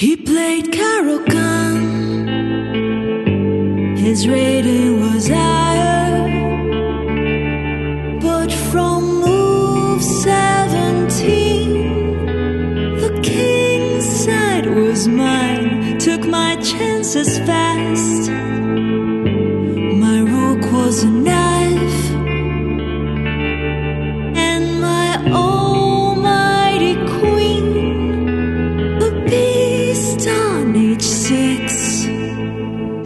He played Caro-Kann. His rating was higher. But from move 17, the king's side was mine.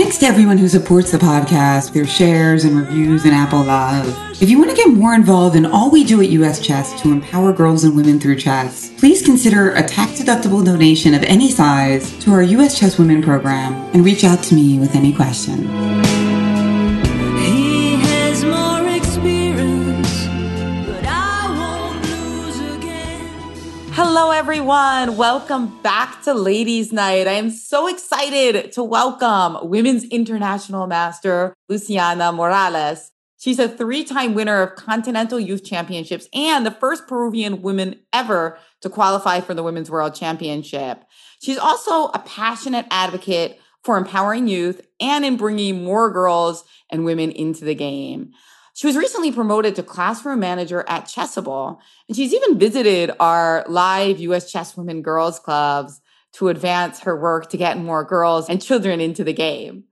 Thanks to everyone who supports the podcast through shares and reviews and Apple Love. If you want to get more involved in all we do at US Chess to empower girls and women through chess, please consider a tax-deductible donation of any size to our US Chess Women program and reach out to me with any questions. Everyone. Welcome back to Ladies Knight. I am so excited to welcome Women's International Master Luciana Morales. She's a three time winner of Continental Youth Championships and the first Peruvian woman ever to qualify for the Women's World Championship. She's also a passionate advocate for empowering youth and in bringing more girls and women into the game. She was recently promoted to classroom manager at Chessable, and she's even visited our live US Chess Women Girls Clubs to advance her work to get more girls and children into the game.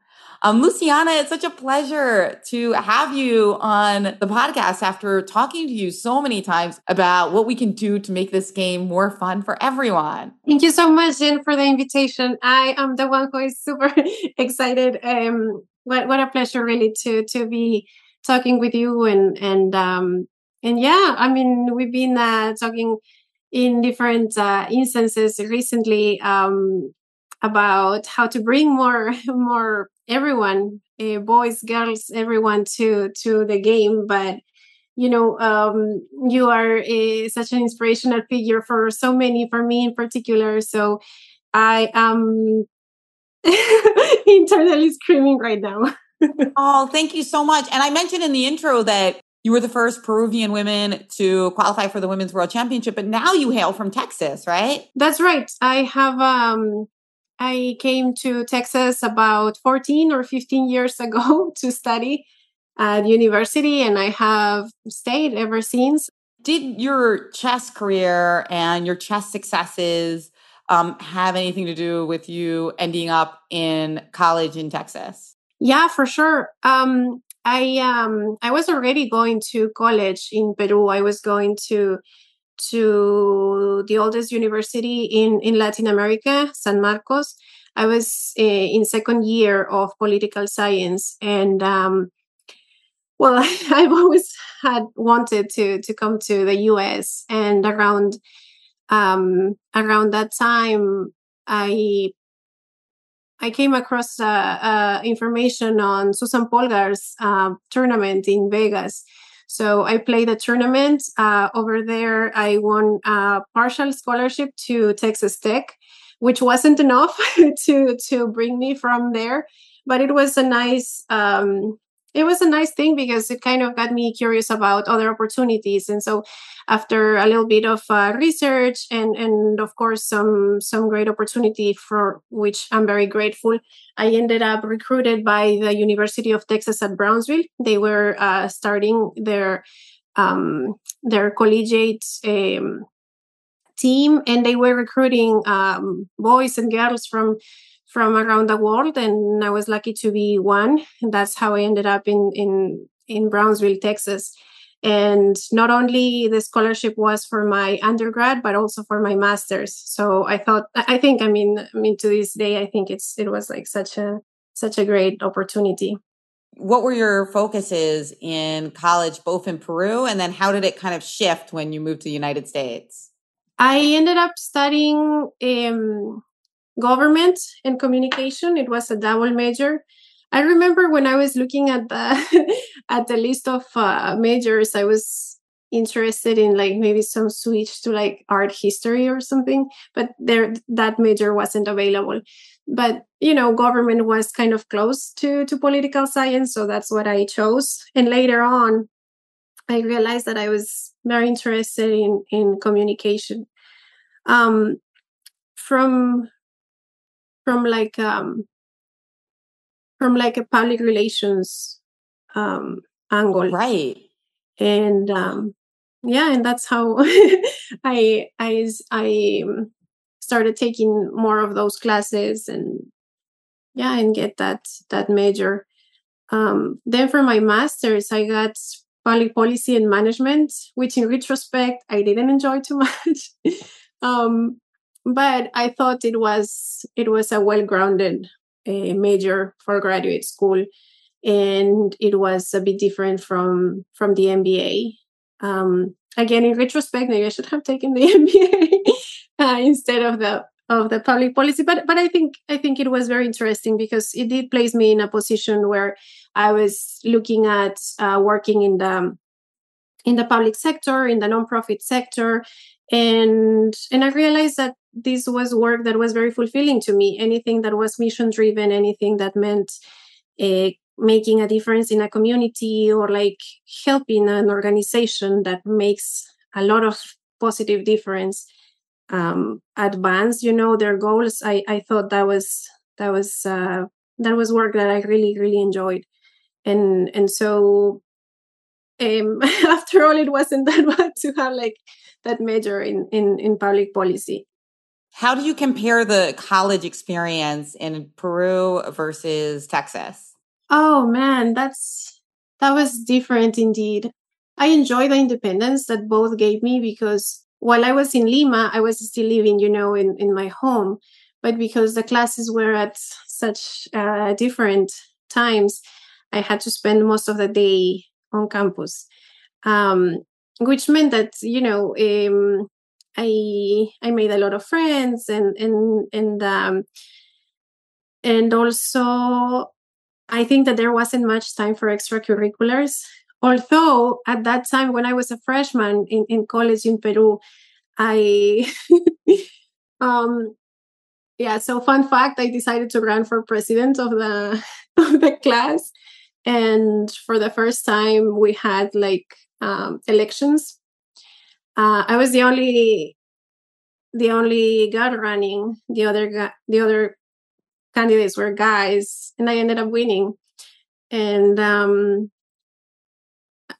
Um, Luciana, it's such a pleasure to have you on the podcast after talking to you so many times about what we can do to make this game more fun for everyone. Thank you so much, Jen, for the invitation. I am the one who is super excited. Um, what what a pleasure, really, to to be talking with you and and um and yeah, I mean, we've been uh, talking in different uh, instances recently um, about how to bring more more everyone, uh, boys, girls, everyone to to the game, but you know um, you are uh, such an inspirational figure for so many for me in particular. So i am internally screaming right now Oh, thank you so much. And I mentioned in the intro that you were the first Peruvian women to qualify for the Women's World Championship, but now you hail from Texas, right? that's right i have um i came to texas about 14 or 15 years ago to study at university and i have stayed ever since Did your chess career and your chess successes um, have anything to do with you ending up in college in Texas? Yeah, for sure. Um, I um, I was already going to college in Peru. I was going to to the oldest university in in Latin America, San Marcos. I was uh, in second year of political science, and um, well, I've always had wanted to to come to the U.S. and around um, around that time, I I came across uh, uh, information on Susan Polgar's uh, tournament in Vegas. So I played the tournament uh, over there. I won a partial scholarship to Texas Tech, which wasn't enough to to bring me from there, but it was a nice um, it was a nice thing because it kind of got me curious about other opportunities. And so after a little bit of uh, research and and of course some some great opportunity for which I'm very grateful. I ended up recruited by the University of Texas at Brownsville. They were uh, starting their um, their collegiate um, team, and they were recruiting um, boys and girls from from around the world. And I was lucky to be one. And that's how I ended up in in in Brownsville, Texas and not only the scholarship was for my undergrad but also for my masters so i thought i think i mean i mean to this day i think it's it was like such a such a great opportunity What were your focuses in college, both in Peru, and then how did it kind of shift when you moved to the United States? I ended up studying um, government and communication. It was a double major. I remember when I was looking at the at the list of uh, majors, I was interested in like maybe some switch to like art history or something, but there that major wasn't available. But you know, government was kind of close to to political science, so that's what I chose. And later on, I realized that I was very interested in in communication. Um, from from like um from like a public relations um angle. Right. and um yeah and that's how i i i um, started taking more of those classes and yeah and get that that major. Um then for my masters i got public policy and management which in retrospect i didn't enjoy too much. Um but i thought it was it was a well-grounded uh, major for graduate school and it was a bit different from from the mba um, again in retrospect maybe i should have taken the mba uh, instead of the of the public policy but but i think i think it was very interesting because it did place me in a position where i was looking at uh, working in the in the public sector in the nonprofit sector and and i realized that this was work that was very fulfilling to me. Anything that was mission driven anything that meant uh, making a difference in a community or like helping an organization that makes a lot of positive difference um advance you know their goals i i thought that was that was uh that was work that i really really enjoyed. And and so um after all it wasn't that bad to have like that major in in in public policy How do you compare the college experience in Peru versus Texas? Oh man, that's that was different indeed. I enjoy the independence that both gave me because while I was in Lima, I was still living, you know, in, in my home. But because the classes were at such uh, different times, I had to spend most of the day on campus, um, which meant that you know um, I I made a lot of friends and and and um, and also I think that there wasn't much time for extracurriculars. Although at that time, when I was a freshman in, in college in Peru, I, um, yeah. So fun fact, I decided to run for president of the of the class, and for the first time, we had like um, elections. Uh, I was the only the only girl running. The other the other candidates were guys, and I ended up winning. And um,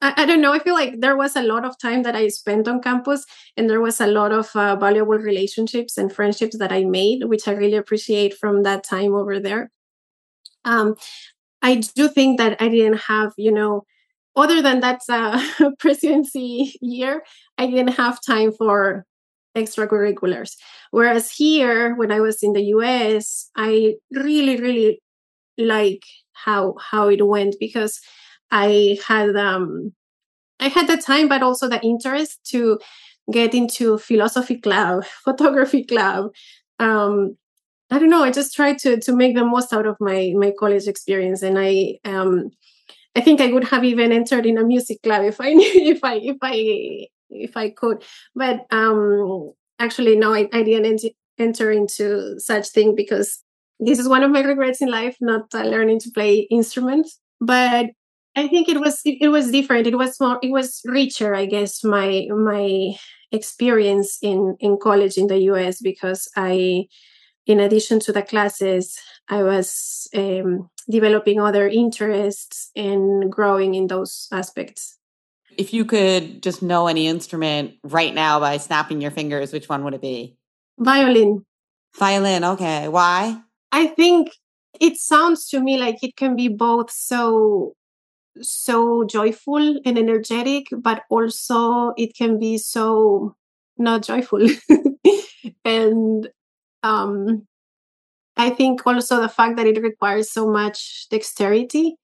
I, I, don't know. I feel like there was a lot of time that I spent on campus, and there was a lot of uh, valuable relationships and friendships that I made, which I really appreciate from that time over there. Um, I do think that I didn't have, you know, other than that uh, presidency year, I didn't have time for extracurriculars. Whereas here, when I was in the US, I really, really like how how it went because I had um I had the time but also the interest to get into philosophy club, photography club. Um I don't know, I just tried to to make the most out of my my college experience and I um I think I would have even entered in a music club if I knew if I if I if I could. But um actually no, I, I didn't ent- enter into such thing because this is one of my regrets in life, not uh, learning to play instruments. But I think it was it, it was different. It was more it was richer, I guess, my my experience in in college in the US because I in addition to the classes, I was um, developing other interests and growing in those aspects. If you could just know any instrument right now by snapping your fingers, which one would it be? Violin. Violin. Okay. Why? I think it sounds to me like it can be both so so joyful and energetic, but also it can be so not joyful. and um I think also the fact that it requires so much dexterity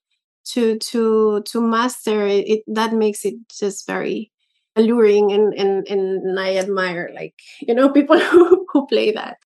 to to to master it, it that makes it just very alluring and and and I admire like you know people who, who play that.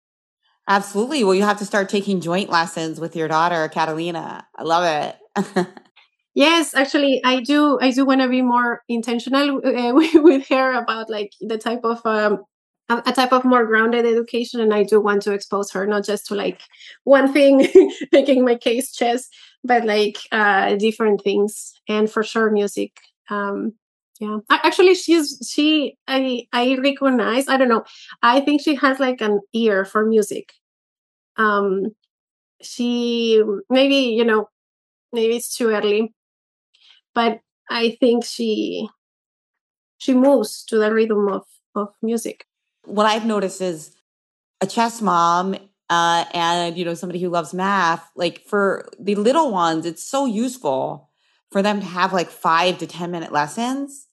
Absolutely. Well, you have to start taking joint lessons with your daughter, Catalina. I love it. yes, actually, I do. I do want to be more intentional uh, with her about like the type of um, a type of more grounded education and i do want to expose her not just to like one thing making my case chess but like uh different things and for sure music um yeah. Actually she's she i i recognize i don't know i think she has like an ear for music. Um she maybe you know maybe it's too early but i think she she moves to the rhythm of of music. What I've noticed is a chess mom uh, and you know somebody who loves math. Like for the little ones, it's so useful for them to have like five to ten minute lessons.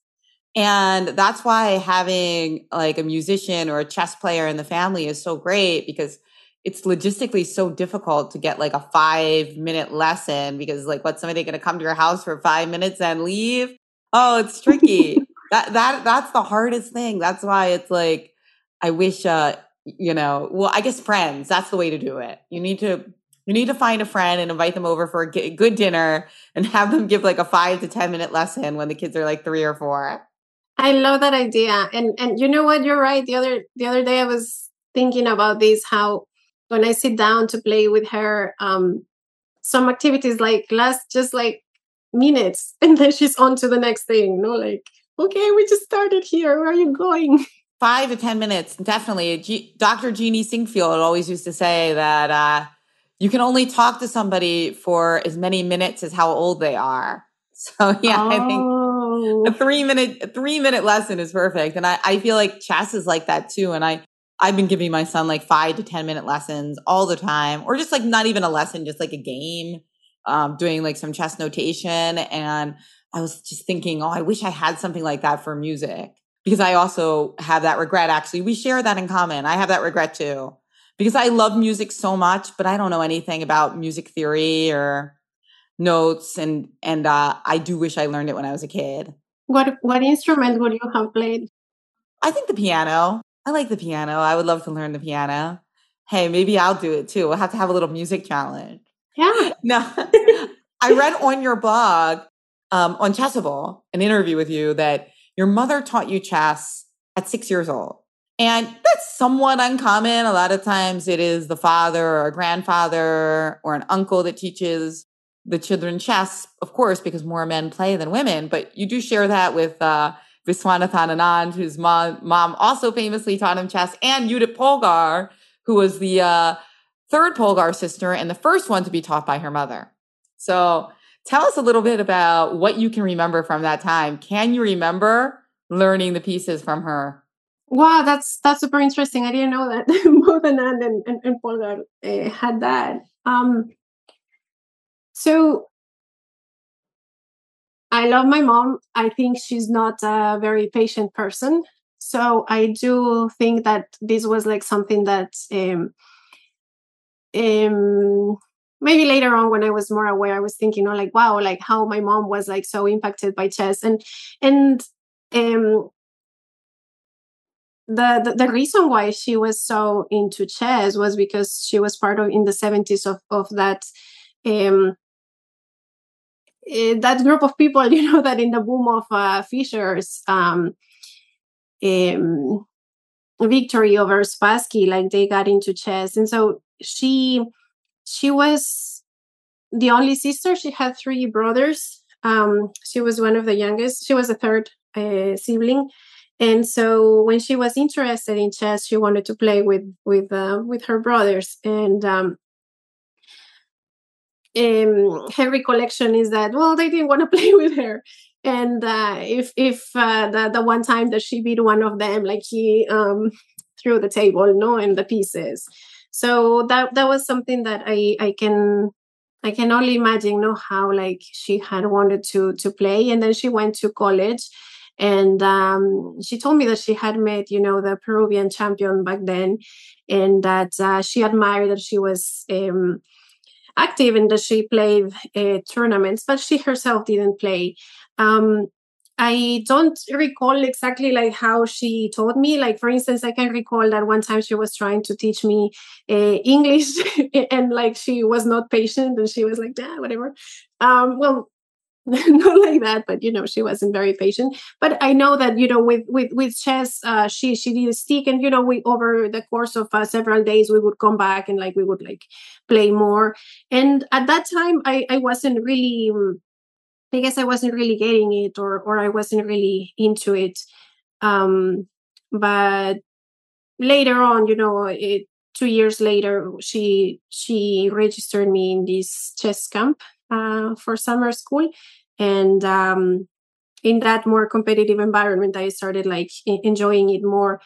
And that's why having like a musician or a chess player in the family is so great because it's logistically so difficult to get like a five minute lesson because like what's somebody going to come to your house for five minutes and leave? Oh, it's tricky. that that that's the hardest thing. That's why it's like I wish, uh, you know, well, I guess friends, that's the way to do it. You need to, you need to find a friend and invite them over for a good dinner and have them give like a five to 10 minute lesson when the kids are like three or four. I love that idea. And, and you know what? You're right. The other, the other day I was thinking about this, how when I sit down to play with her, um, some activities like last just like minutes and then she's on to the next thing, you know, like, okay, we just started here. Where are you going? five to 10 minutes, definitely. G- Dr. Jeannie Sinquefield always used to say that uh, you can only talk to somebody for as many minutes as how old they are. So yeah, oh. I think a oh. three minute a three minute lesson is perfect. And I, I feel like chess is like that too. And I I've been giving my son like five to ten minute lessons all the time, or just like not even a lesson, just like a game, um, doing like some chess notation. And I was just thinking, oh, I wish I had something like that for music because I also have that regret. Actually, we share that in common. I have that regret too because I love music so much, but I don't know anything about music theory or notes, and and uh, I do wish I learned it when I was a kid. What what instrument would you have played? I think the piano. I like the piano. I would love to learn the piano. Hey, maybe I'll do it too. We'll have to have a little music challenge. Yeah. No, I read on your blog um, on Chessable an interview with you that your mother taught you chess at six years old. And that's somewhat uncommon. A lot of times it is the father or a grandfather or an uncle that teaches the children chess, of course, because more men play than women. But you do share that with uh, Viswanathan Anand, whose mom, mom also famously taught him chess, and Judith Polgar, who was the uh, third Polgar sister and the first one to be taught by her mother. So Tell us a little bit about what you can remember from that time. Can you remember learning the pieces from her? Wow, that's that's super interesting. I didn't know that both Anand and, and, and Polgar uh, had that. Um, so I love my mom. I think she's not a very patient person. So I do think that this was like something that um, um, maybe later on when i was more aware i was thinking oh like wow like how my mom was like so impacted by chess. And and um the, the, the reason why she was so into chess was because she was part of in the 70s of of that um uh, that group of people you know that in the boom of uh, fischer's um um victory over spassky like they got into chess. And so she she was the only sister. She had three brothers. Um, she was one of the youngest. She was a third uh, sibling, and so when she was interested in chess, she wanted to play with with uh, with her brothers. And um, um, her recollection is that well, they didn't want to play with her. And uh, if if uh, the the one time that she beat one of them, like he um, threw the table, no, and the pieces so that that was something that i i can i can only imagine know how like she had wanted to to play and then she went to college and um, she told me that she had met you know the peruvian champion back then and that uh, she admired that she was um, active and that she played uh, tournaments but she herself didn't play. Um, I don't recall exactly like how she taught me. Like for instance, I can recall that one time she was trying to teach me uh, English, and like she was not patient, and she was like, "Yeah, whatever." Um, well, not like that, but you know, she wasn't very patient. But I know that you know, with with with chess, uh, she she did stick, and you know, we over the course of uh, several days, we would come back and like we would like play more. And at that time, I I wasn't really. I guess I wasn't really getting it, or or I wasn't really into it. Um, but later on, you know, it two years later, she she registered me in this chess camp uh, for summer school, and um, in that more competitive environment, I started like enjoying it more.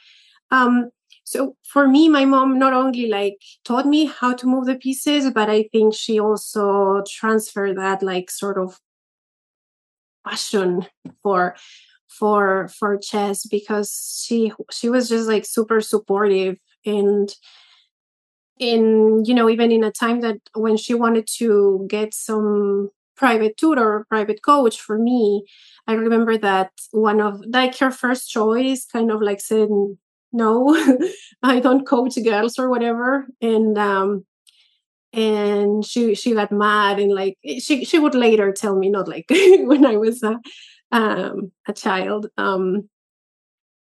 Um, so for me, my mom not only like taught me how to move the pieces, but I think she also transferred that like sort of passion for for for chess because she she was just like super supportive and in you know even in a time that when she wanted to get some private tutor private coach for me i remember that one of like her first choice kind of like said no i don't coach girls or whatever. And um and she she got mad and like she she would later tell me not like when i was a, um a child um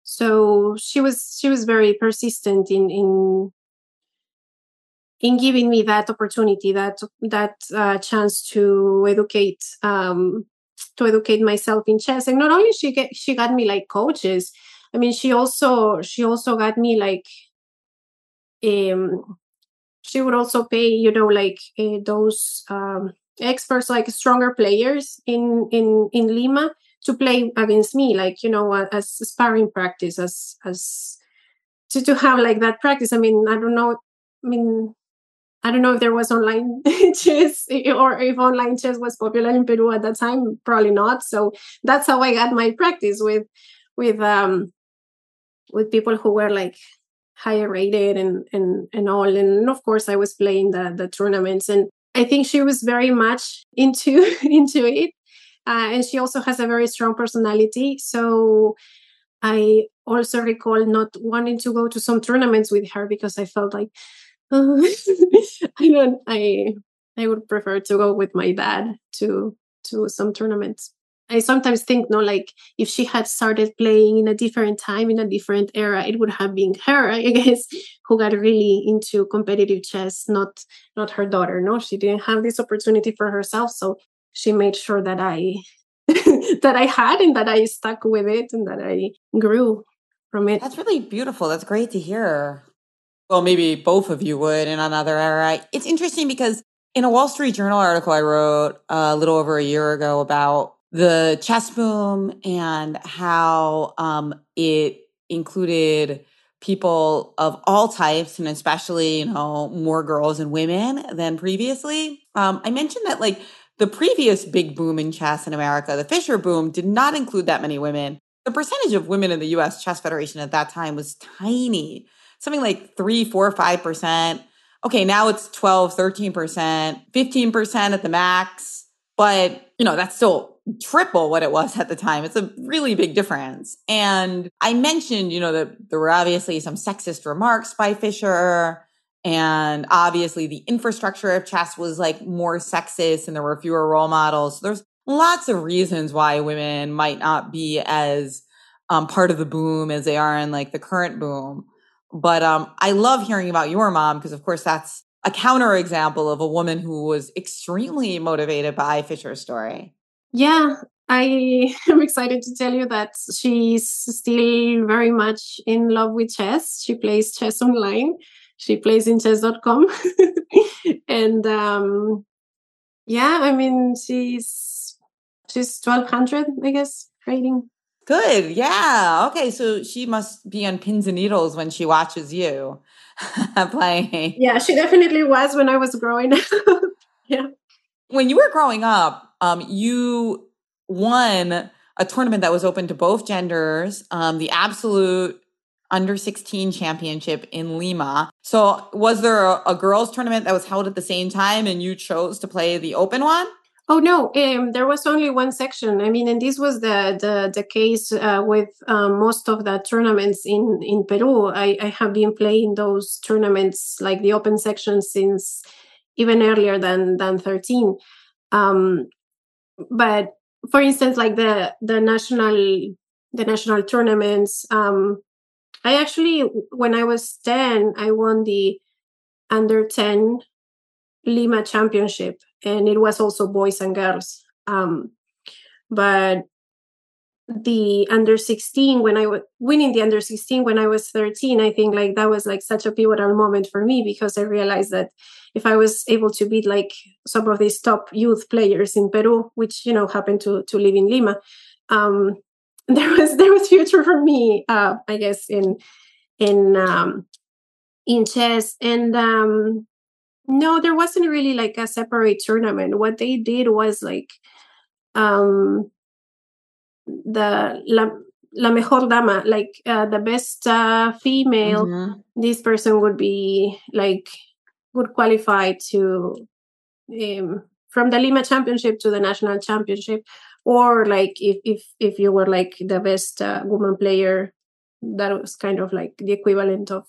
so she was she was very persistent in in in giving me that opportunity that that uh, chance to educate um to educate myself in chess. And not only she get she got me like coaches i mean she also she also got me like um she would also pay you know like uh, those um experts like stronger players in in in lima to play against me like you know as sparring practice as as to, to have like that practice i mean i don't know i mean I don't know if there was online chess or if online chess was popular in Peru at that time. Probably not. So that's how I got my practice with with um with people who were like higher rated and and and all. And of course, I was playing the the tournaments, and I think she was very much into into it. Uh, and she also has a very strong personality. So I also recall not wanting to go to some tournaments with her because I felt like I don't. I I would prefer to go with my dad to to some tournaments. I sometimes think, no, like if she had started playing in a different time, in a different era, it would have been her, I guess, who got really into competitive chess, not not her daughter. No, she didn't have this opportunity for herself, so she made sure that I that I had and that I stuck with it and that I grew from it. That's really beautiful. That's great to hear. Well, maybe both of you would in another era. It's interesting because in a Wall Street Journal article I wrote uh, a little over a year ago about the chess boom and how um, it included people of all types and especially you know more girls and women than previously. Um, i mentioned that like the previous big boom in chess in america the Fischer boom did not include that many women. The percentage of women in the us chess federation at that time was tiny something like 3 4 5% okay now it's 12 13% 15% at the max but you know that's still triple what it was at the time. It's a really big difference. And I mentioned, you know, that there were obviously some sexist remarks by Fischer. And obviously the infrastructure of chess was like more sexist and there were fewer role models. So there's lots of reasons why women might not be as um, part of the boom as they are in like the current boom. But um, I love hearing about your mom because, of course, that's a counter example of a woman who was extremely motivated by Fischer's story. Yeah, I am excited to tell you that she's still very much in love with chess. She plays chess online. She plays in chess.com. and um, yeah, I mean, she's she's 1200, I guess, rating. Good. Yeah. Okay. So she must be on pins and needles when she watches you playing. Yeah, she definitely was when I was growing up. yeah. When you were growing up, um, you won a tournament that was open to both genders, um, the absolute under 16 championship in Lima. So, was there a, a, girls' tournament that was held at the same time and you chose to play the open one? Oh no, um, there was only one section. I mean, and this was the the the case uh, with um, most of the tournaments in in Peru. I, I have been playing those tournaments like the open section since even earlier than than thirteen. Um, but for instance, like the the national the national tournaments, um, I actually when I was ten, I won the under ten Lima Championship, and it was also boys and girls. Um, but the under 16 when i was winning the under 16 when i was 13 i think like that was like such a pivotal moment for me because i realized that if i was able to beat like some of these top youth players in peru which you know happened to to live in lima um there was there was future for me uh i guess in in um in chess and um no, there wasn't really like a separate tournament. What they did was like um the la, la mejor dama, like uh, the best uh, female. Mm-hmm. This person would be like would qualify to um, from the Lima Championship to the national championship, or like if if if you were like the best uh, woman player, that was kind of like the equivalent of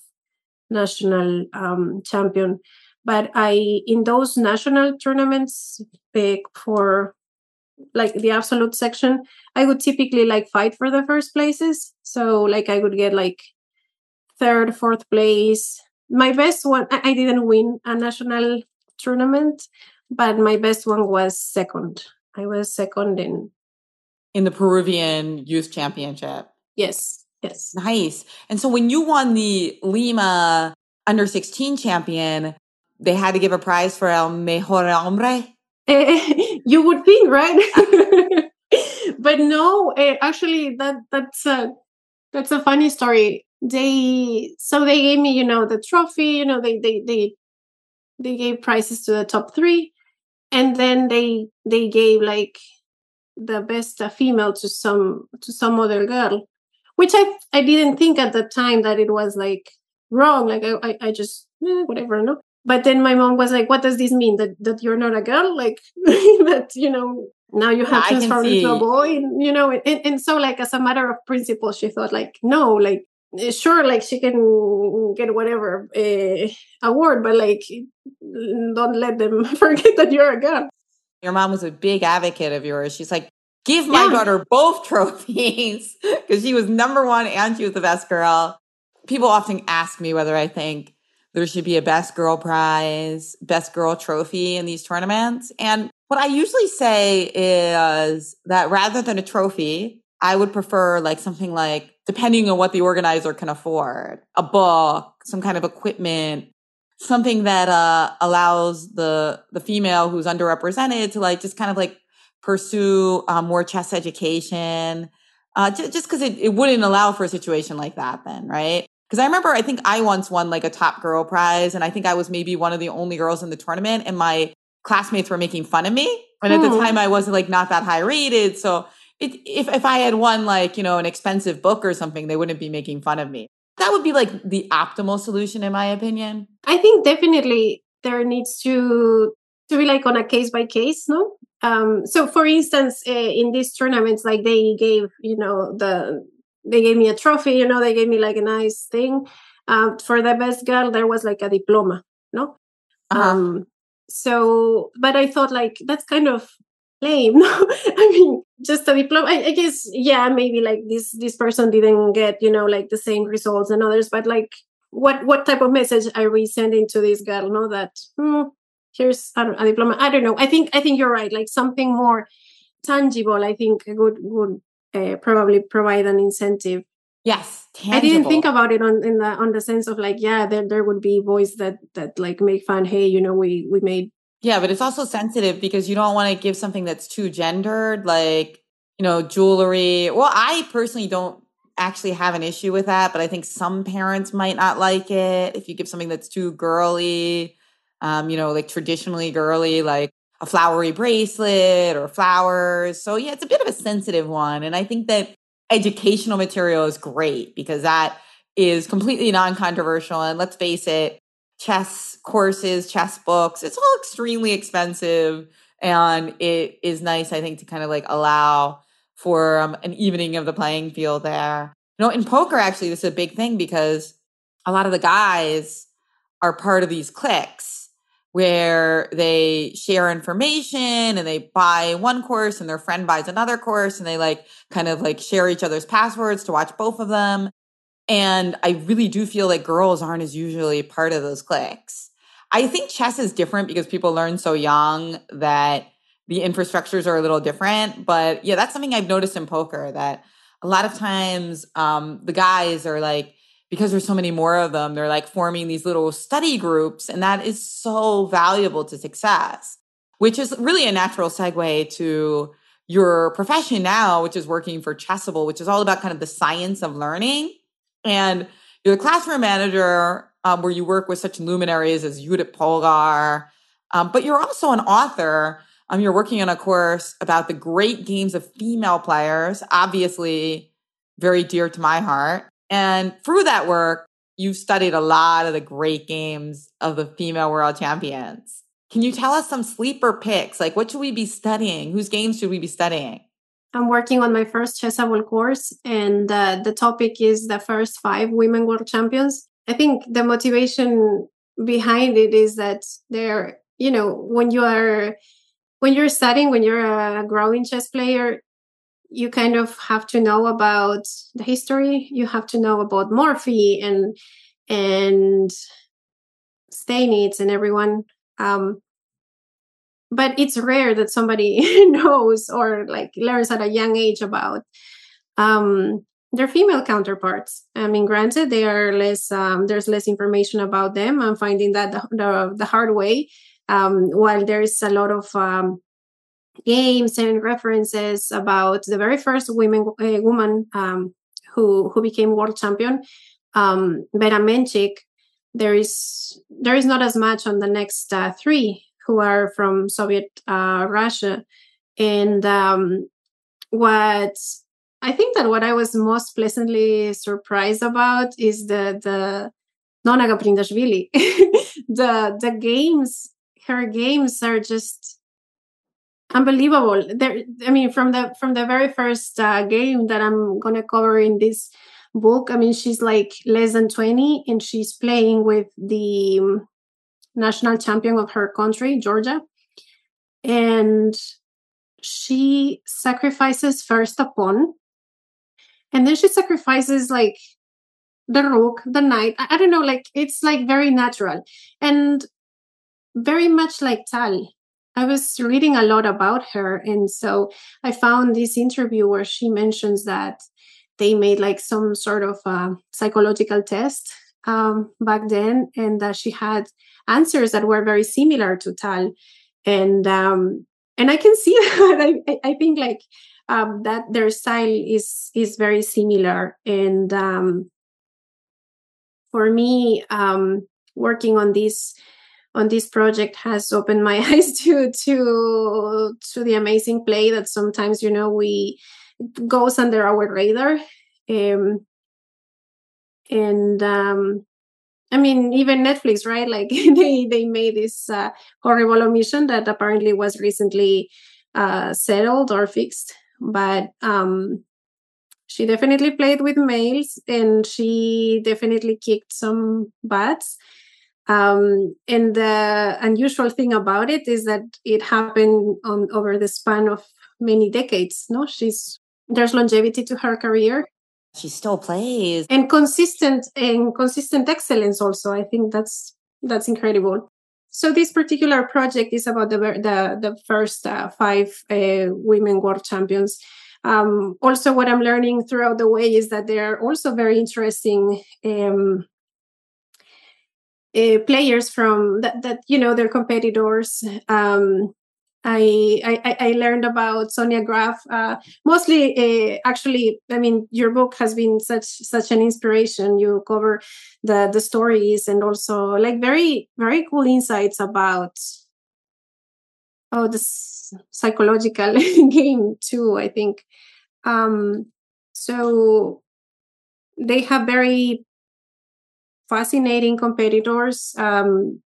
national um, champion. But i in those national tournaments pick for like the absolute section i would typically like fight for the first places. So like i would get like third fourth place my best one i didn't win a national tournament but my best one was second i was second in in the peruvian youth championship yes yes nice and so when you won the lima under 16 champion they had to give a prize for El Mejor Hombre? you would think, right? but no, eh, actually, that that's a that's a funny story. They so they gave me, you know, the trophy. You know, they they they they gave prizes to the top three, and then they they gave like the best female to some to some other girl, which I I didn't think at the time that it was like wrong. Like I I, I just eh, whatever, no but then my mom was like what does this mean that that you're not a girl like that you know now you have yeah, transformed into a boy and, you know and, and so like as a matter of principle she thought like no like sure like she can get whatever uh, award but like don't let them forget that you're a girl your mom was a big advocate of yours she's like give my yeah. daughter both trophies because she was number one and she was the best girl people often ask me whether i think there should be a best girl prize, best girl trophy in these tournaments. And what I usually say is that rather than a trophy, I would prefer like something like, depending on what the organizer can afford, a book, some kind of equipment, something that uh, allows the the female who's underrepresented to like just kind of like pursue um, more chess education. Uh, just because it, it wouldn't allow for a situation like that, then, right? Because I remember, I think I once won like a top girl prize, and I think I was maybe one of the only girls in the tournament, and my classmates were making fun of me. And at the hmm. time, I wasn't like not that high rated, so it, if if I had won like you know an expensive book or something, they wouldn't be making fun of me. That would be like the optimal solution, in my opinion. I think definitely there needs to to be like on a case by case, no? Um, so, for instance, uh, in these tournaments, like they gave you know the they gave me a trophy you know they gave me like a nice thing uh, for the best girl there was like a diploma no uh-huh. um so but i thought like that's kind of lame no i mean just a diploma I, I, guess yeah maybe like this this person didn't get you know like the same results and others but like what what type of message are we sending to this girl no that hmm, here's a, a diploma i don't know i think i think you're right like something more tangible i think would would uh, probably provide an incentive. Yes, tangible. I didn't think about it on in the on the sense of like, yeah, there there would be boys that that like make fun. Hey, you know, we we made. Yeah, but it's also sensitive because you don't want to give something that's too gendered, like you know, jewelry. Well, I personally don't actually have an issue with that, but I think some parents might not like it if you give something that's too girly, um, you know, like traditionally girly, like a flowery bracelet or flowers. So yeah, it's a bit of a sensitive one. And I think that educational material is great because that is completely non-controversial. And let's face it, chess courses, chess books, it's all extremely expensive. And it is nice, I think, to kind of like allow for um, an evening of the playing field there. You know, in poker, actually, this is a big thing because a lot of the guys are part of these cliques where they share information and they buy one course and their friend buys another course and they like kind of like share each other's passwords to watch both of them. And I really do feel like girls aren't as usually part of those cliques. I think chess is different because people learn so young that the infrastructures are a little different. But yeah, that's something I've noticed in poker that a lot of times um, the guys are like, because there's so many more of them, they're like forming these little study groups. And that is so valuable to success, which is really a natural segue to your profession now, which is working for Chessable, which is all about kind of the science of learning. And you're the classroom manager um, where you work with such luminaries as Judith Polgar, um, but you're also an author. Um, you're working on a course about the great games of female players, obviously very dear to my heart. And through that work, you've studied a lot of the great games of the female world champions. Can you tell us some sleeper picks? Like, what should we be studying? Whose games should we be studying? I'm working on my first Chessable course, and uh, the topic is the first five women world champions. I think the motivation behind it is that they're, you know, when you are when you're studying, when you're a growing chess player, you kind of have to know about the history you have to know about morphy and and Steinitz and everyone um but it's rare that somebody knows or like learns at a young age about um their female counterparts i mean granted they are less um, there's less information about them i'm finding that the, the, the hard way um, while there's a lot of um, games and references about the very first women uh, woman um, who who became world champion, um, Vera Menchik. There is there is not as much on the next uh, three who are from Soviet uh, Russia, and um, what I think that what I was most pleasantly surprised about is the the Nona Gaprindashvili. the the games, her games are just unbelievable there i mean from the from the very first uh, game that i'm to cover in this book i mean she's like less than 20 and she's playing with the um, national champion of her country georgia and she sacrifices first a pawn and then she sacrifices like the rook the knight I, I don't know like it's like very natural and very much like tal I was reading a lot about her. And so I found this interview where she mentions that they made like some sort of uh, psychological test um, back then, and that she had answers that were very similar to Tal. And um, and I can see that. I, I think like um, that their style is is very similar. And um, for me, um, working on this on this project has opened my eyes to to to the amazing play that sometimes you know we goes under our radar um, and um, I mean, even Netflix, right? Like they they made this uh, horrible omission that apparently was recently uh, settled or fixed. But um, she definitely played with males, and she definitely kicked some butts. Um, and the unusual thing about it is that it happened on over the span of many decades. No, she's there's longevity to her career. She still plays and consistent and consistent excellence. Also, I think that's that's incredible. So this particular project is about the the the first uh, five uh, women world champions. Um, also, what I'm learning throughout the way is that there are also very interesting um, uh, players from that, that you know their competitors um, I, I i learned about sonja graf uh, mostly uh, actually i mean your book has been such such an inspiration you cover the the stories and also like very very cool insights about oh this psychological game too i think um so they have very fascinating competitors. Um,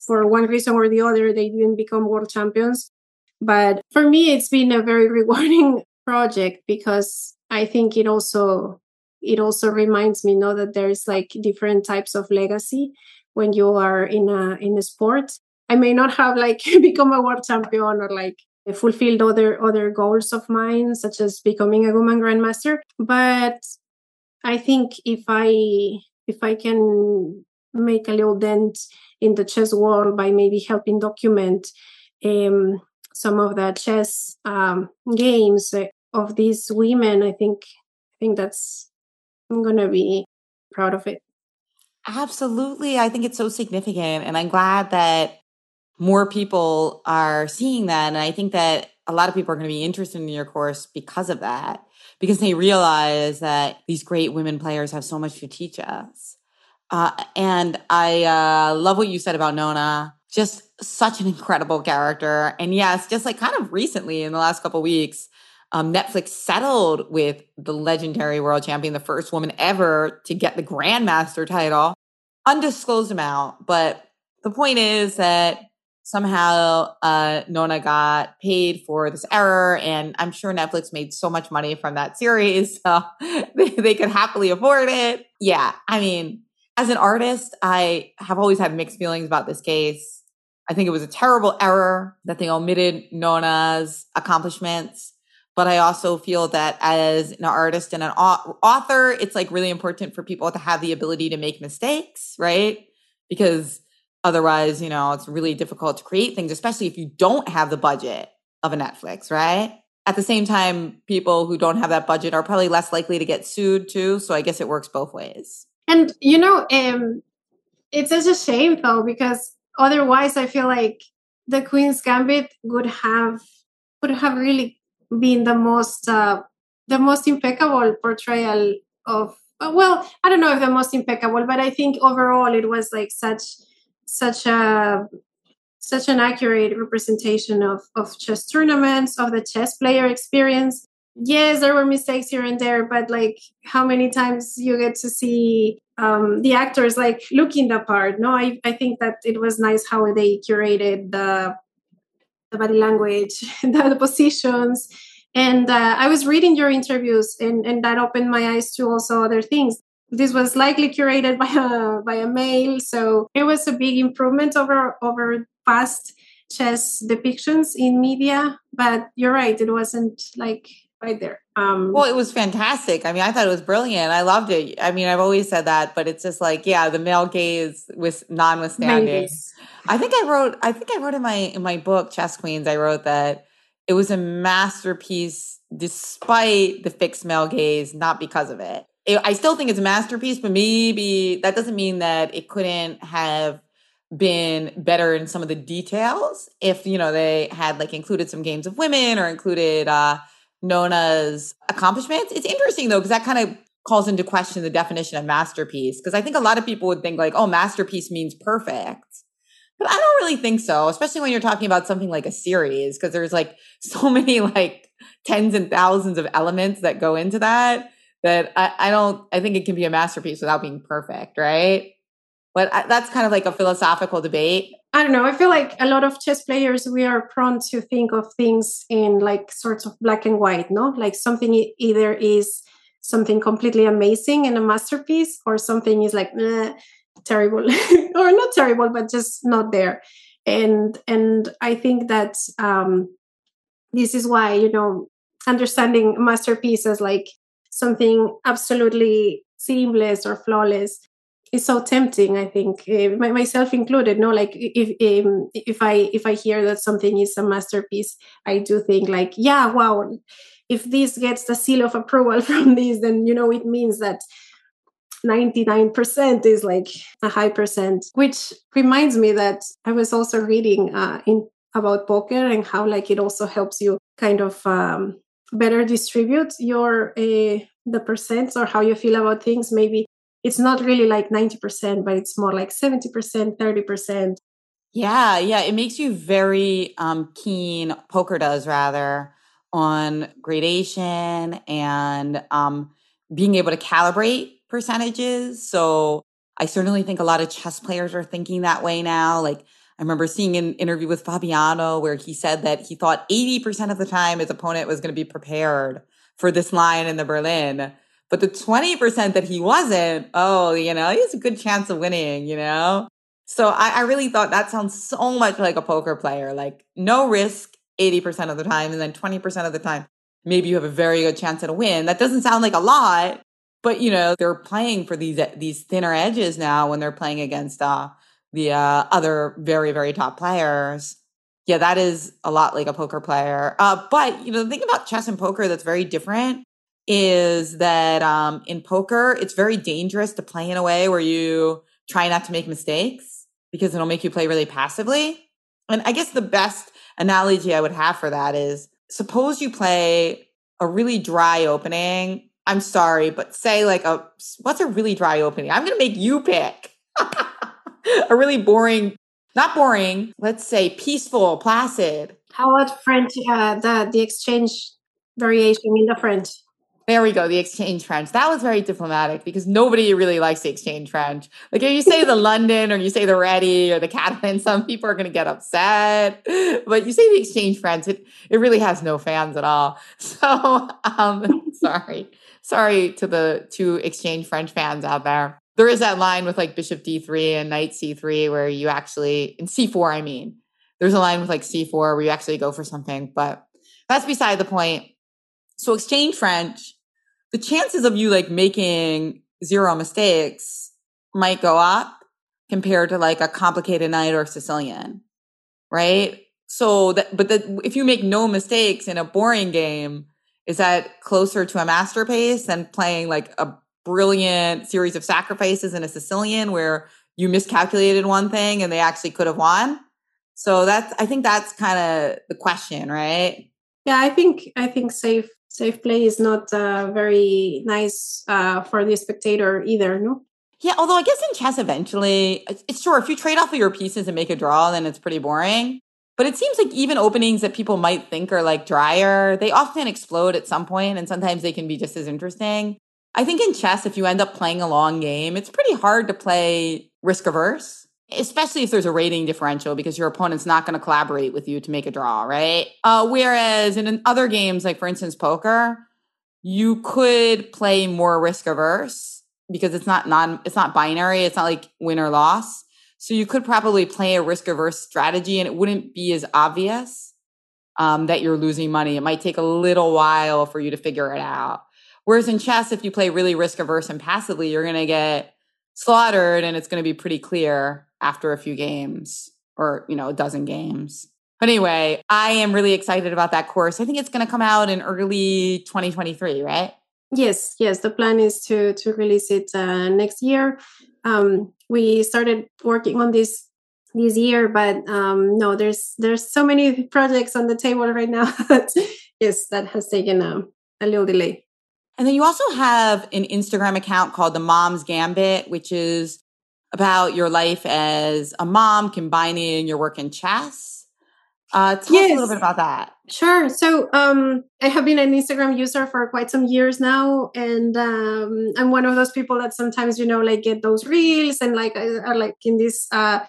for one reason or the other, they didn't become world champions. But for me, it's been a very rewarding project because I think it also it also reminds me know that there's like different types of legacy when you are in a in a sport. I may not have like become a world champion or like fulfilled other other goals of mine, such as becoming a woman grandmaster. But I think if I if I can make a little dent in the chess world by maybe helping document um, some of the chess um, games of these women, I think I think that's I'm gonna be proud of it. Absolutely. I think it's so significant. And I'm glad that more people are seeing that. And I think that a lot of people are going to be interested in your course because of that, because they realize that these great women players have so much to teach us. Uh, and I uh, love what you said about Nona. Just such an incredible character. And yes, just like kind of recently in the last couple weeks, um, Netflix settled with the legendary world champion, the first woman ever to get the grandmaster title, undisclosed amount. But the point is that somehow uh, Nona got paid for this error, and I'm sure Netflix made so much money from that series, so they, they could happily afford it. Yeah, I mean, as an artist, I have always had mixed feelings about this case. I think it was a terrible error that they omitted Nona's accomplishments. But I also feel that as an artist and an author, it's like really important for people to have the ability to make mistakes, right? Because otherwise, you know, it's really difficult to create things, especially if you don't have the budget of a Netflix, right? At the same time, people who don't have that budget are probably less likely to get sued too. So I guess it works both ways. And you know, um, it's such a shame though, because otherwise I feel like the Queen's Gambit would have would have really been the most uh, the most impeccable portrayal of well, I don't know if the most impeccable, but I think overall it was like such such a such an accurate representation of of chess tournaments of the chess player experience yes there were mistakes here and there but like how many times you get to see um, the actors like looking the part no? I, I think that it was nice how they curated the the body language the, the positions. And uh, i was reading your interviews and, and that opened my eyes to also other things. This was likely curated by a by a male so it was a big improvement over over past chess depictions in media but you're right it wasn't like right there. Um, well, it was fantastic. I mean, I thought it was brilliant. I loved it. I mean, I've always said that, but it's just like, yeah, the male gaze was notwithstanding. I think I wrote. I think I wrote in my in my book, Chess Queens. I wrote that it was a masterpiece, despite the fixed male gaze, not because of it. it I still think it's a masterpiece, but maybe that doesn't mean that it couldn't have been better in some of the details if you know they had like included some games of women or included uh Nona's accomplishments. It's interesting though, because that kind of calls into question the definition of masterpiece. Because I think a lot of people would think like, oh, masterpiece means perfect. But I don't really think so, especially when you're talking about something like a series, because there's like so many like tens and thousands of elements that go into that that I, I don't I think it can be a masterpiece without being perfect, right? But I, that's kind of like a philosophical debate. I don't know. I feel like a lot of chess players, we are prone to think of things in like sorts of black and white, no? Like something either is something completely amazing and a masterpiece, or something is like terrible, or not terrible, but just not there. And and I think that um, this is why you know understanding masterpiece as like something absolutely seamless or flawless is so tempting i think uh, myself included no like if um, if i if i hear that something is a masterpiece i do think like yeah wow if this gets the seal of approval from this then you know it means that 99% is like a high percent which reminds me that i was also reading uh, in about poker and how like it also helps you kind of um, better distribute your uh, the percents or how you feel about things. Maybe it's not really like 90%, but it's more like 70%, 30%. Yeah, yeah. It makes you very um, keen, poker does rather, on gradation and um, being able to calibrate percentages. So I certainly think a lot of chess players are thinking that way now. Like, I remember seeing an interview with Fabiano where he said that he thought 80% of the time his opponent was going to be prepared for this line in the Berlin. But the 20% that he wasn't, oh, you know, he has a good chance of winning, you know? So I, I really thought that sounds so much like a poker player, like no risk 80% of the time. And then 20% of the time, maybe you have a very good chance at a win. That doesn't sound like a lot, but you know, they're playing for these, these thinner edges now when they're playing against, uh, the uh, other very, very top players. Yeah, that is a lot like a poker player. Uh, but you know, the thing about chess and poker that's very different is that um, in poker, it's very dangerous to play in a way where you try not to make mistakes because it'll make you play really passively. And I guess the best analogy I would have for that is suppose you play a really dry opening. I'm sorry, but say like a what's a really dry opening? I'm going to make you pick. a really boring, not boring, let's say peaceful, placid. How about French, uh, the, the exchange variation in the French? There we go, the exchange French. That was very diplomatic because nobody really likes the exchange French. Like if you say the London or you say the Réti or the Catalan, some people are going to get upset. But you say the exchange French, it, it really has no fans at all. So, um, sorry. Sorry to the two exchange French fans out there there is that line with like bishop d3 and knight c3 where you actually in c4 i mean there's a line with like c4 where you actually go for something but that's beside the point so exchange french the chances of you like making zero mistakes might go up compared to like a complicated Najdorf sicilian right so that but that if you make no mistakes in a boring game is that closer to a master pace than playing like a brilliant series of sacrifices in a Sicilian where you miscalculated one thing and they actually could have won. So that's I think that's kind of the question, right? Yeah, I think I think safe safe play is not uh, very nice uh, for the spectator either. No. Yeah, although I guess in chess, eventually, it's sure if you trade off of your pieces and make a draw, then it's pretty boring. But it seems like even openings that people might think are like drier, they often explode at some point, and sometimes they can be just as interesting. I think in chess, if you end up playing a long game, it's pretty hard to play risk averse, especially if there's a rating differential because your opponent's not going to collaborate with you to make a draw, right? Uh, whereas in other games, like for instance, poker, you could play more risk averse because it's not non it's not binary. It's not like win or loss. So you could probably play a risk averse strategy and it wouldn't be as obvious um, that you're losing money. It might take a little while for you to figure it out. Whereas in chess, if you play really risk averse and passively, you're going to get slaughtered and it's going to be pretty clear after a few games or, you know, a dozen games. But anyway, I am really excited about that course. I think it's going to come out in early 2023, right? Yes, yes. The plan is to to release it uh, next year. Um, we started working on this this year, but um, no, there's there's so many projects on the table right now that yes, that has taken a, a little delay. And then you also have an Instagram account called the Mom's Gambit, which is about your life as a mom combining your work in chess. Uh, tell yes. us a little bit about that. Sure. So um, I have been an Instagram user for quite some years now, and um, I'm one of those people that sometimes you know like get those reels and like are like in this uh,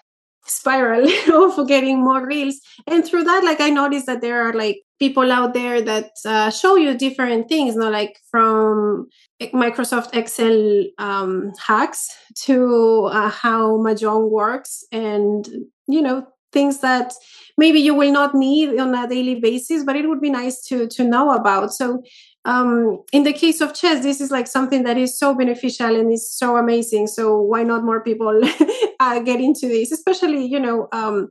spiral of getting more reels. And through that, like I noticed that there are like people out there that uh, show you different things, you know, like from Microsoft Excel um, hacks to uh, how Mahjong works and, you know, things that maybe you will not need on a daily basis, but it would be nice to, to know about. So um, in the case of chess, this is like something that is so beneficial and is so amazing. So why not more people uh, get into this, especially, you know, um,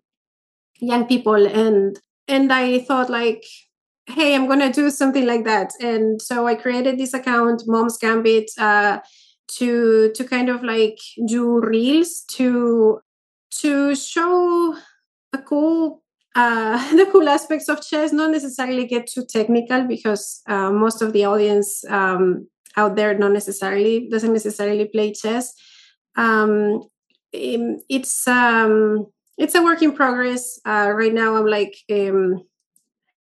young people and and I thought like, hey, I'm gonna do something like that. And so I created this account, Mom's Gambit, uh, to to kind of like do reels to to show a cool uh, the cool aspects of chess. Not necessarily get too technical because uh, most of the audience um, out there not necessarily doesn't necessarily play chess. Um, it's um, it's a work in progress. Uh, right now, I'm like, um,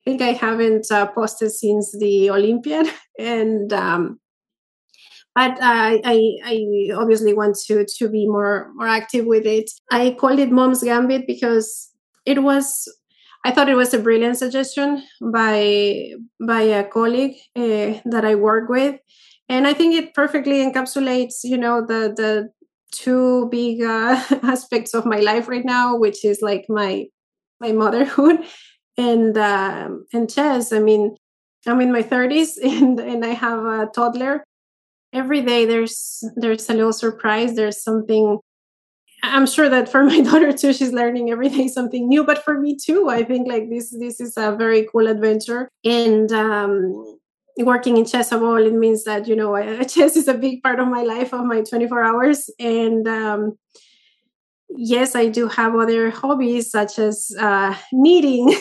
I think I haven't uh, posted since the Olympiad, and um, but uh, I, I obviously want to to be more more active with it. I called it Mom's Gambit because it was I thought it was a brilliant suggestion by by a colleague uh, that I work with, and I think it perfectly encapsulates you know the the two big uh, aspects of my life right now, which is like my my motherhood and um, and chess. I mean, I'm in my 30s and and I have a toddler. Every day there's there's a little surprise. There's something. I'm sure that for my daughter too, she's learning every day something new. But for me too, I think like this this is a very cool adventure. And um, working in Chessable, it means that you know chess is a big part of my life of my 24 hours and. Um, yes, I do have other hobbies such as uh, knitting,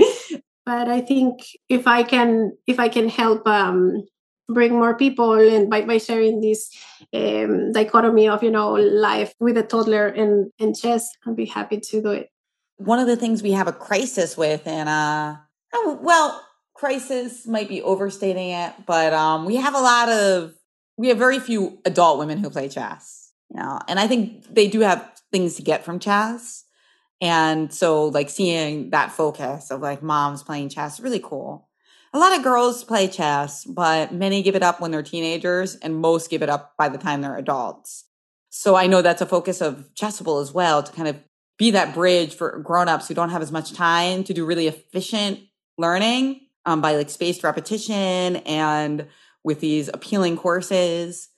but I think if I can if I can help um, bring more people and by, by sharing this um, dichotomy of you know life with a toddler and and chess, I'll be happy to do it. One of the things we have a crisis with, and uh, oh, well, crisis might be overstating it, but um, we have a lot of we have very few adult women who play chess. You know, and I think they do have things to get from chess. And so like seeing that focus of like moms playing chess, really cool. A lot of girls play chess, but many give it up when they're teenagers and most give it up by the time they're adults. So I know that's a focus of Chessable as well to kind of be that bridge for grown-ups who don't have as much time to do really efficient learning um, by like spaced repetition and with these appealing courses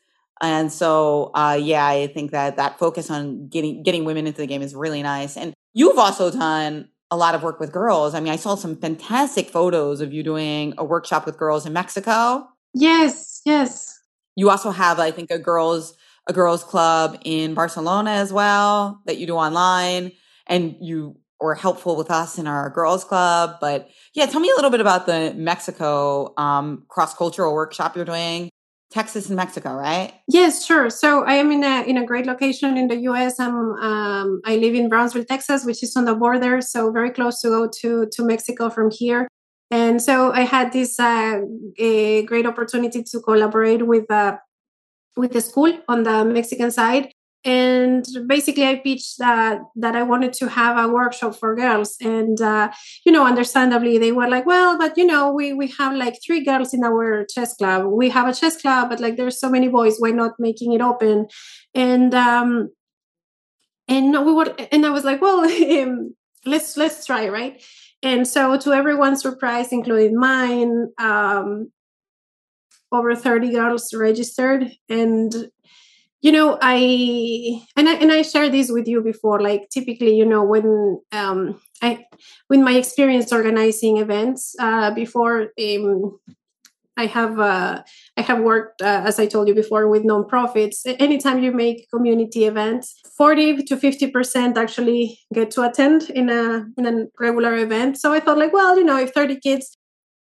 and so, uh, yeah, I think that that focus on getting getting women into the game is really nice. And you've also done a lot of work with girls. I mean, I saw some fantastic photos of you doing a workshop with girls in Mexico. Yes, yes. You also have, I think, a girls a girls club in Barcelona as well that you do online, and you were helpful with us in our girls club. But yeah, tell me a little bit about the Mexico um, cross cultural workshop you're doing Texas and Mexico, right? Yes, sure. So I am in a in a great location in the U.S. I'm um, I live in Brownsville, Texas, which is on the border, so very close to go to to Mexico from here. And so I had this uh, a great opportunity to collaborate with uh, with the school on the Mexican side and basically i pitched that that i wanted to have a workshop for girls. And uh, you know understandably they were like well but you know we we have like three girls in our chess club. We have a chess club but like there's so many boys why not making it open? And um and we were and i was like well um, let's let's try right? And so to everyone's surprise including mine um over 30 girls registered. And you know i and i and i shared this with you before like typically you know when um i with my experience organizing events uh before um I have uh, I have worked uh, as I told you before with nonprofits. Anytime you make community events, forty to fifty percent actually get to attend in a in a regular event. So I thought like, well, you know, if thirty kids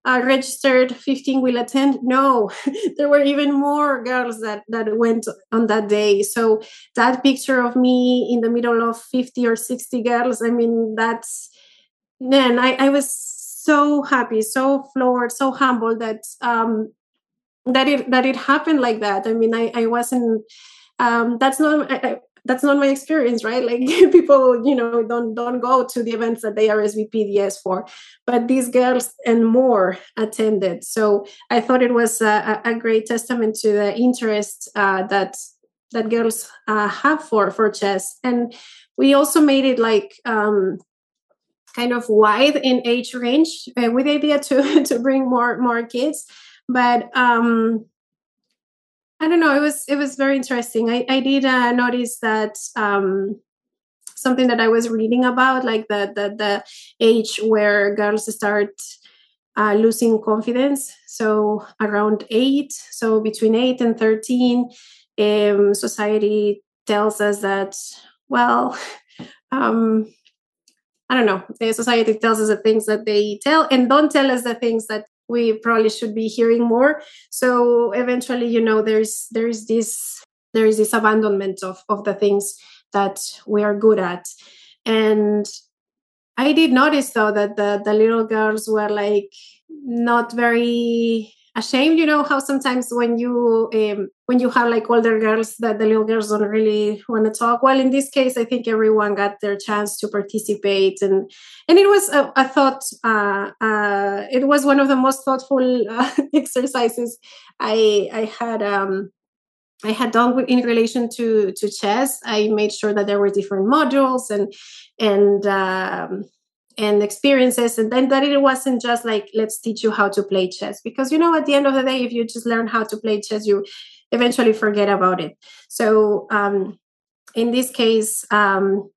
uh, registered 15 will attend? No there were even more girls that that went on that day. So that picture of me in the middle of 50 or 60 girls i mean that's man i, I was so happy so floored so humbled that um that it that it happened like that. I mean i i wasn't um that's not that's not my experience right? Like people you know don't don't go to the events that they are rsvp for but these girls and more attended. So i thought it was a, a great testament to the interest uh, that that girls uh, have for for chess. And we also made it like um, kind of wide in age range uh, with the idea to to bring more more kids. But um I don't know. It was it was very interesting. I I did uh, notice that um, something that I was reading about, like the the the age where girls start uh, losing confidence. So around eight, so between eight and thirteen, um, society tells us that well. Um, I don't know. The society tells us the things that they tell and don't tell us the things that we probably should be hearing more. So eventually you know there's there's this there is this abandonment of of the things that we are good at. And i did notice though that the the little girls were like not very ashamed you know how sometimes when you um, when you have like older girls that the little girls don't really want to talk well in this case i think everyone got their chance to participate and and it was a, a thought uh, uh, it was one of the most thoughtful uh, exercises i i had um I had done in relation to to chess. I made sure that there were different modules and and um, and experiences and then that it wasn't just like let's teach you how to play chess. Because you know at the end of the day if you just learn how to play chess you eventually forget about it. So um, in this case um,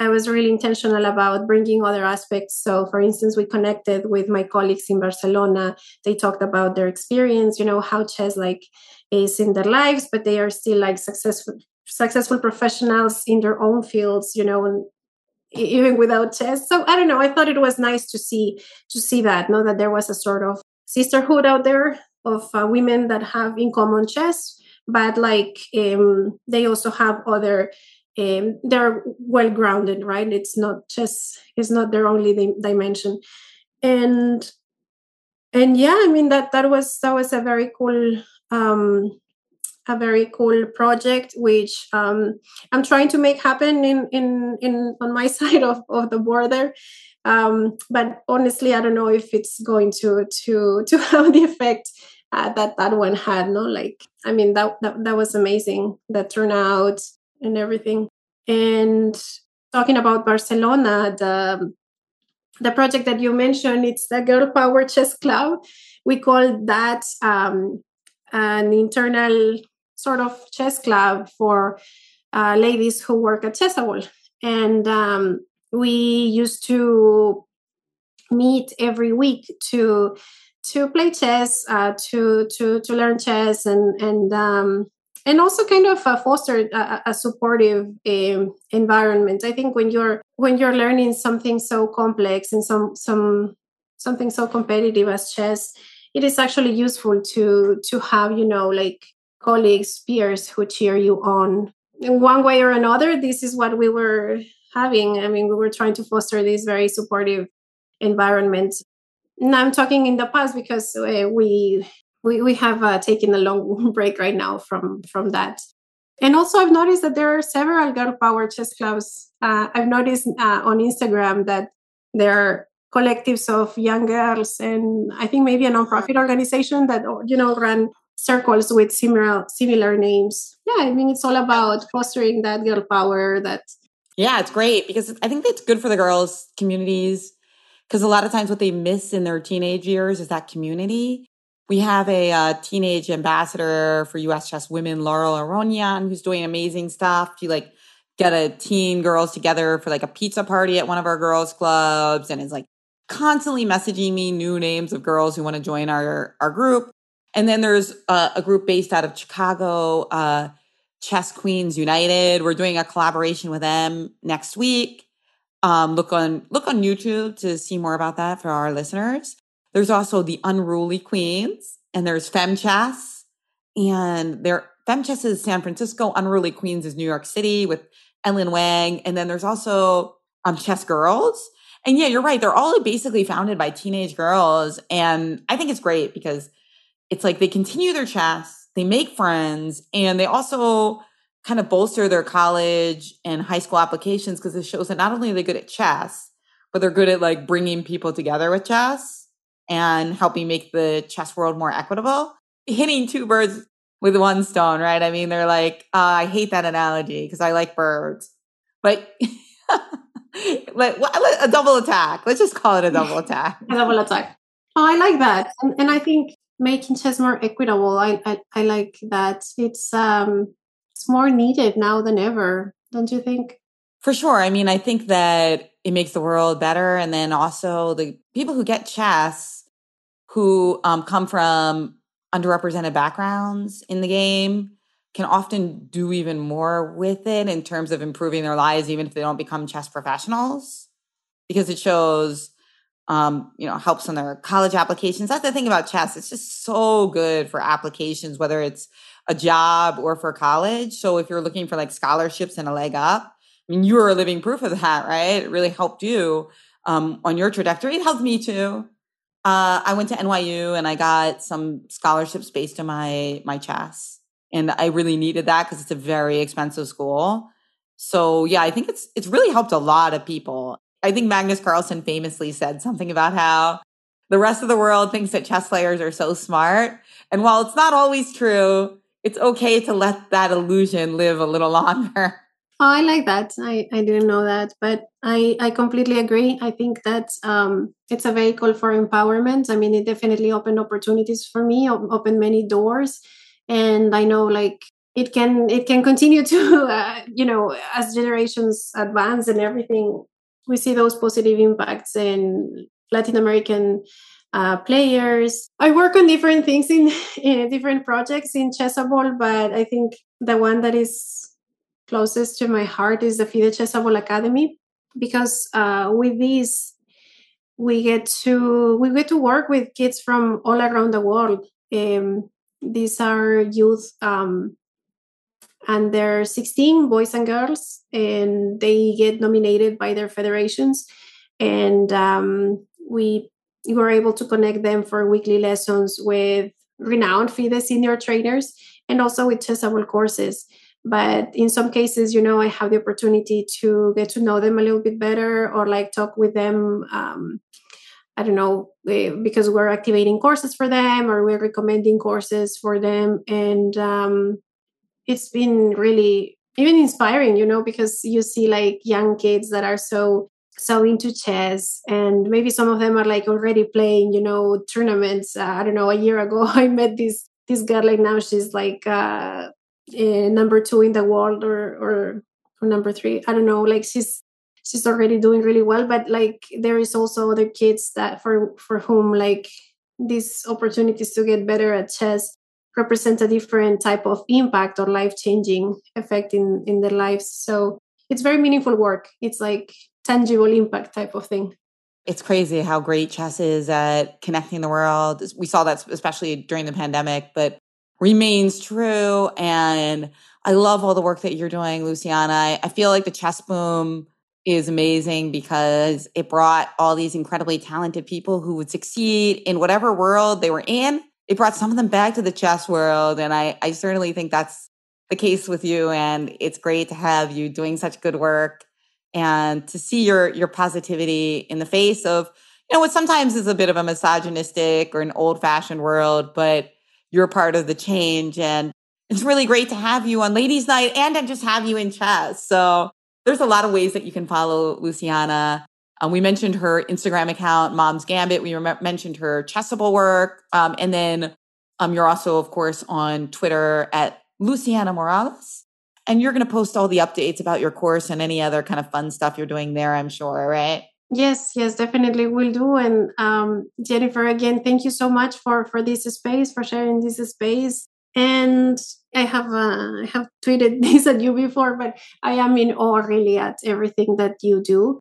i was really intentional about bringing other aspects. So for instance we connected with my colleagues in barcelona. They talked about their experience you know how chess like is in their lives but they are still like successful successful professionals in their own fields you know even without chess. So I don't know. I thought it was nice to see to see that, know that there was a sort of sisterhood out there of uh, women that have in common chess, but like um, they also have other. Um, they're well grounded, right? It's not just it's not their only dimension, and and yeah, I mean that that was that was a very cool um, a very cool project which um, i'm trying to make happen in in in on my side of, of the border. Um, but honestly i don't know if it's going to to to have the effect uh, that that one had no? Like i mean that, that that was amazing the turnout and everything. And talking about barcelona the the project that you mentioned it's the girl power chess club. We call that um, an internal sort of chess club for uh, ladies who work at Chessable. And um, we used to meet every week to to play chess, uh, to to to learn chess, and and um, and also kind of uh, foster a, a supportive um, environment. I think when you're when you're learning something so complex and some some something so competitive as chess, it is actually useful to to have you know like colleagues, peers who cheer you on. In one way or another, this is what we were having. I mean, we were trying to foster this very supportive environment. Now I'm talking in the past because uh, we we we have uh, taken a long break right now from from that. And also, I've noticed that there are several girl power chess clubs. Uh, I've noticed uh, on Instagram that there are collectives of young girls, and I think maybe a nonprofit organization that you know run circles with similar similar names. Yeah, I mean it's all about fostering that girl power that Yeah, it's great because I think that's good for the girls communities because a lot of times what they miss in their teenage years is that community. We have a uh, teenage ambassador for US Chess Women, Laurel Aronian, who's doing amazing stuff. She like get a teen girls together for like a pizza party at one of our girls clubs and is like constantly messaging me new names of girls who want to join our our group and then there's a, a group based out of Chicago, uh, Chess Queens United. We're doing a collaboration with them next week. Um, look on look on YouTube to see more about that for our listeners. There's also the Unruly Queens, and there's FemChess, and there Fem Chess is San Francisco. Unruly Queens is New York City with Ellen Wang, and then there's also um, Chess Girls. And yeah, you're right. They're all basically founded by teenage girls, and I think it's great because it's like they continue their chess, they make friends, and they also kind of bolster their college and high school applications because it shows that not only are they good at chess, but they're good at like bringing people together with chess and helping make the chess world more equitable. Hitting two birds with one stone, right? I mean, they're like, uh, I hate that analogy because I like birds, but let, a double attack. Let's just call it a double attack. a double attack. Oh, I like that, and, and I think making chess more equitable. I, I, I like that. It's um it's more needed now than ever, don't you think? For sure. I mean, I think that it makes the world better. And then also the people who get chess who um, come from underrepresented backgrounds in the game can often do even more with it in terms of improving their lives, even if they don't become chess professionals, because it shows um, you know, helps on their college applications. That's the thing about chess. It's just so good for applications, whether it's a job or for college. So if you're looking for like scholarships and a leg up, I mean, you are a living proof of that, right? It really helped you um, on your trajectory. It helped me too. Uh, I went to NYU and I got some scholarships based on my my chess, and I really needed that because it's a very expensive school. So yeah, I think it's it's really helped a lot of people. I think Magnus Carlsen famously said something about how the rest of the world thinks that chess players are so smart, and while it's not always true, it's okay to let that illusion live a little longer. Oh, I like that. I, I didn't know that, but I, I completely agree. I think that um, it's a vehicle for empowerment. I mean, it definitely opened opportunities for me, opened many doors, and I know like it can it can continue to uh, you know as generations advance and everything, we see those positive impacts in Latin American uh, players. I work on different things in, in different projects in Chessable, but I think the one that is closest to my heart is the FIDE Chessable Academy because uh, with these we get to we get to work with kids from all around the world. Um, these are youth um, and there are 16 boys and girls and they get nominated by their federations. And um, we were able to connect them for weekly lessons with renowned FIDE senior trainers and also with chessable courses. But in some cases you know i have the opportunity to get to know them a little bit better or like talk with them um, i don't know eh, because we're activating courses for them or we're recommending courses for them. And um, it's been really even inspiring you know because you see like young kids that are so so into chess and maybe some of them are like already playing you know tournaments. Uh, i don't know a year ago i met this this girl like now she's like uh, uh, number two in the world or, or or number three. I don't know like she's she's already doing really well but like there is also other kids that for for whom like these opportunities to get better at chess represent a different type of impact or life changing effect in in their lives so it's very meaningful work it's like tangible impact type of thing it's crazy how great chess is at connecting the world we saw that especially during the pandemic but remains true. And I love all the work that you're doing, Luciana. I feel like the chess boom is amazing because it brought all these incredibly talented people who would succeed in whatever world they were in. It brought some of them back to the chess world. And I, I certainly think that's the case with you. And it's great to have you doing such good work and to see your your positivity in the face of, you know, what sometimes is a bit of a misogynistic or an old-fashioned world, but you're part of the change. And it's really great to have you on Ladies Knight and to just have you in chess. So there's a lot of ways that you can follow Luciana. Um, we mentioned her Instagram account, Mom's Gambit. We mentioned her chessable work. Um, and then um, you're also, of course, on Twitter at Luciana Morales. And you're going to post all the updates about your course and any other kind of fun stuff you're doing there, I'm sure, right? Yes, yes, definitely will do. And um, Jennifer, again, thank you so much for for this space, for sharing this space. And I have uh, I have tweeted this at you before, but I am in awe really at everything that you do,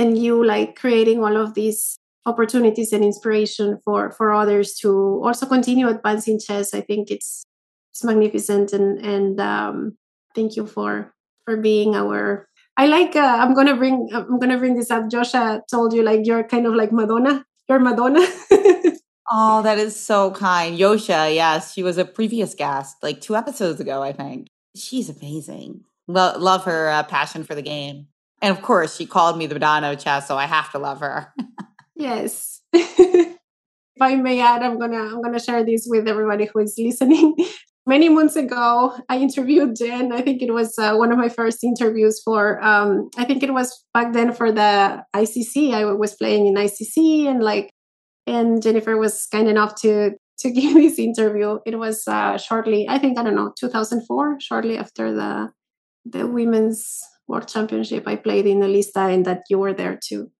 and you like creating all of these opportunities and inspiration for for others to also continue advancing chess. I think it's it's magnificent, and and um, thank you for for being our I like. Uh, I'm gonna bring. I'm gonna bring this up. Yosha told you like you're kind of like Madonna. You're Madonna. oh, that is so kind, Yosha. Yes, she was a previous guest, like two episodes ago, I think. She's amazing. Lo- love her uh, passion for the game, and of course, she called me the Madonna of chess, so I have to love her. yes. if I may add, I'm gonna I'm gonna share this with everybody who is listening many months ago, I interviewed Jen. I think it was uh, one of my first interviews for, um, I think it was back then for the ICC. I was playing in ICC and like, and Jennifer was kind enough to to give this interview. It was uh, shortly, I think, I don't know, 2004, shortly after the the women's world championship. I played in Elista and that you were there too.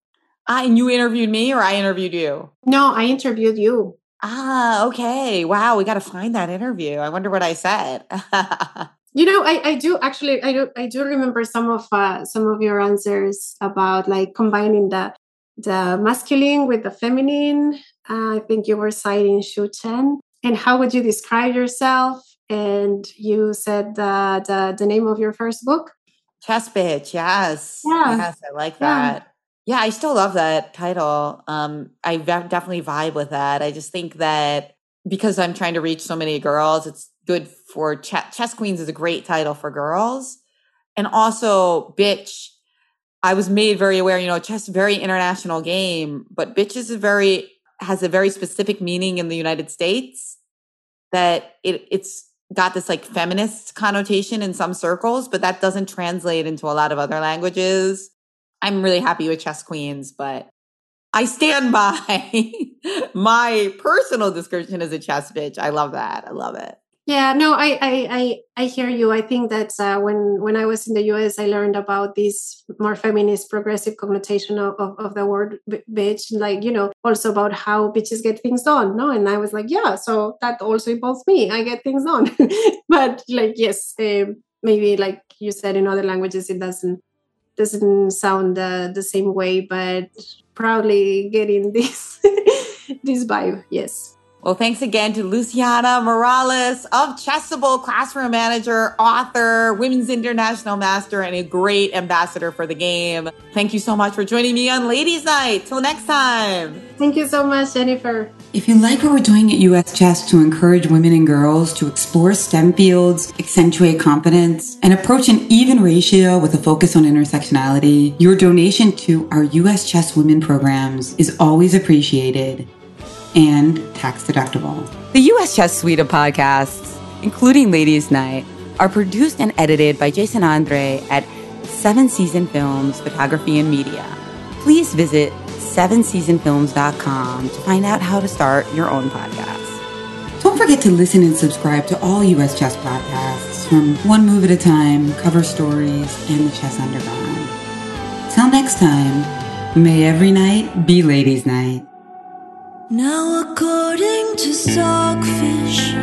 Ah, and you interviewed me or I interviewed you? No, I interviewed you. Ah, okay. Wow, we got to find that interview. I wonder what I said. you know, I, I do actually I do I do remember some of uh, some of your answers about like combining the the masculine with the feminine. Uh, I think you were citing Zhu Chen. And how would you describe yourself? And you said the the, the name of your first book. Chess Bitch. Yes. Yeah. Yes, I like that. Yeah, I still love that title. Um, I definitely vibe with that. I just think that because I'm trying to reach so many girls, it's good for Ch- Chess Queens is a great title for girls. And also, bitch, I was made very aware, you know, chess very international game, but bitch is a very has a very specific meaning in the United States that it it's got this like feminist connotation in some circles, but that doesn't translate into a lot of other languages. I'm really happy with Chess Queens, but I stand by my personal description as a chess bitch. I love that. I love it. Yeah, no, I I I, I hear you. I think that uh, when when I was in the US, I learned about this more feminist, progressive connotation of, of, of the word bitch, like you know, also about how bitches get things done. No, and I was like, yeah, so that also involves me. I get things done, but like yes, uh, maybe like you said in other languages, it doesn't doesn't sound uh, the same way, but proudly getting this this vibe. Yes. Well, thanks again to Luciana Morales of Chessable, classroom manager, author, women's international master, and a great ambassador for the game. Thank you so much for joining me on Ladies Knight. Till next time. Thank you so much, Jennifer. If you like what we're doing at US Chess to encourage women and girls to explore STEM fields, accentuate confidence, and approach an even ratio with a focus on intersectionality, your donation to our US Chess Women programs is always appreciated and tax deductible. The US Chess Suite of podcasts, including Ladies Knight, are produced and edited by Jason Andre at Seven Season Films Photography and Media. Please visit sevenseasonfilms.com to find out how to start your own podcast. Don't forget to listen and subscribe to all US Chess podcasts from One Move at a Time, Cover Stories, and The Chess Underground. Till next time, may every night be Ladies Knight. Now, according to Stockfish,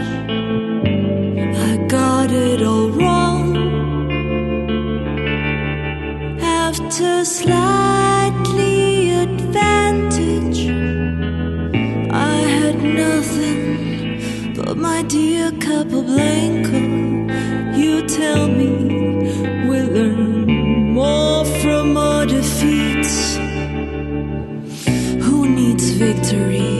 I got it all wrong. After slightly advantage, I had nothing but my dear Capablanca. You tell me we learn more from our defeats. Who needs victory?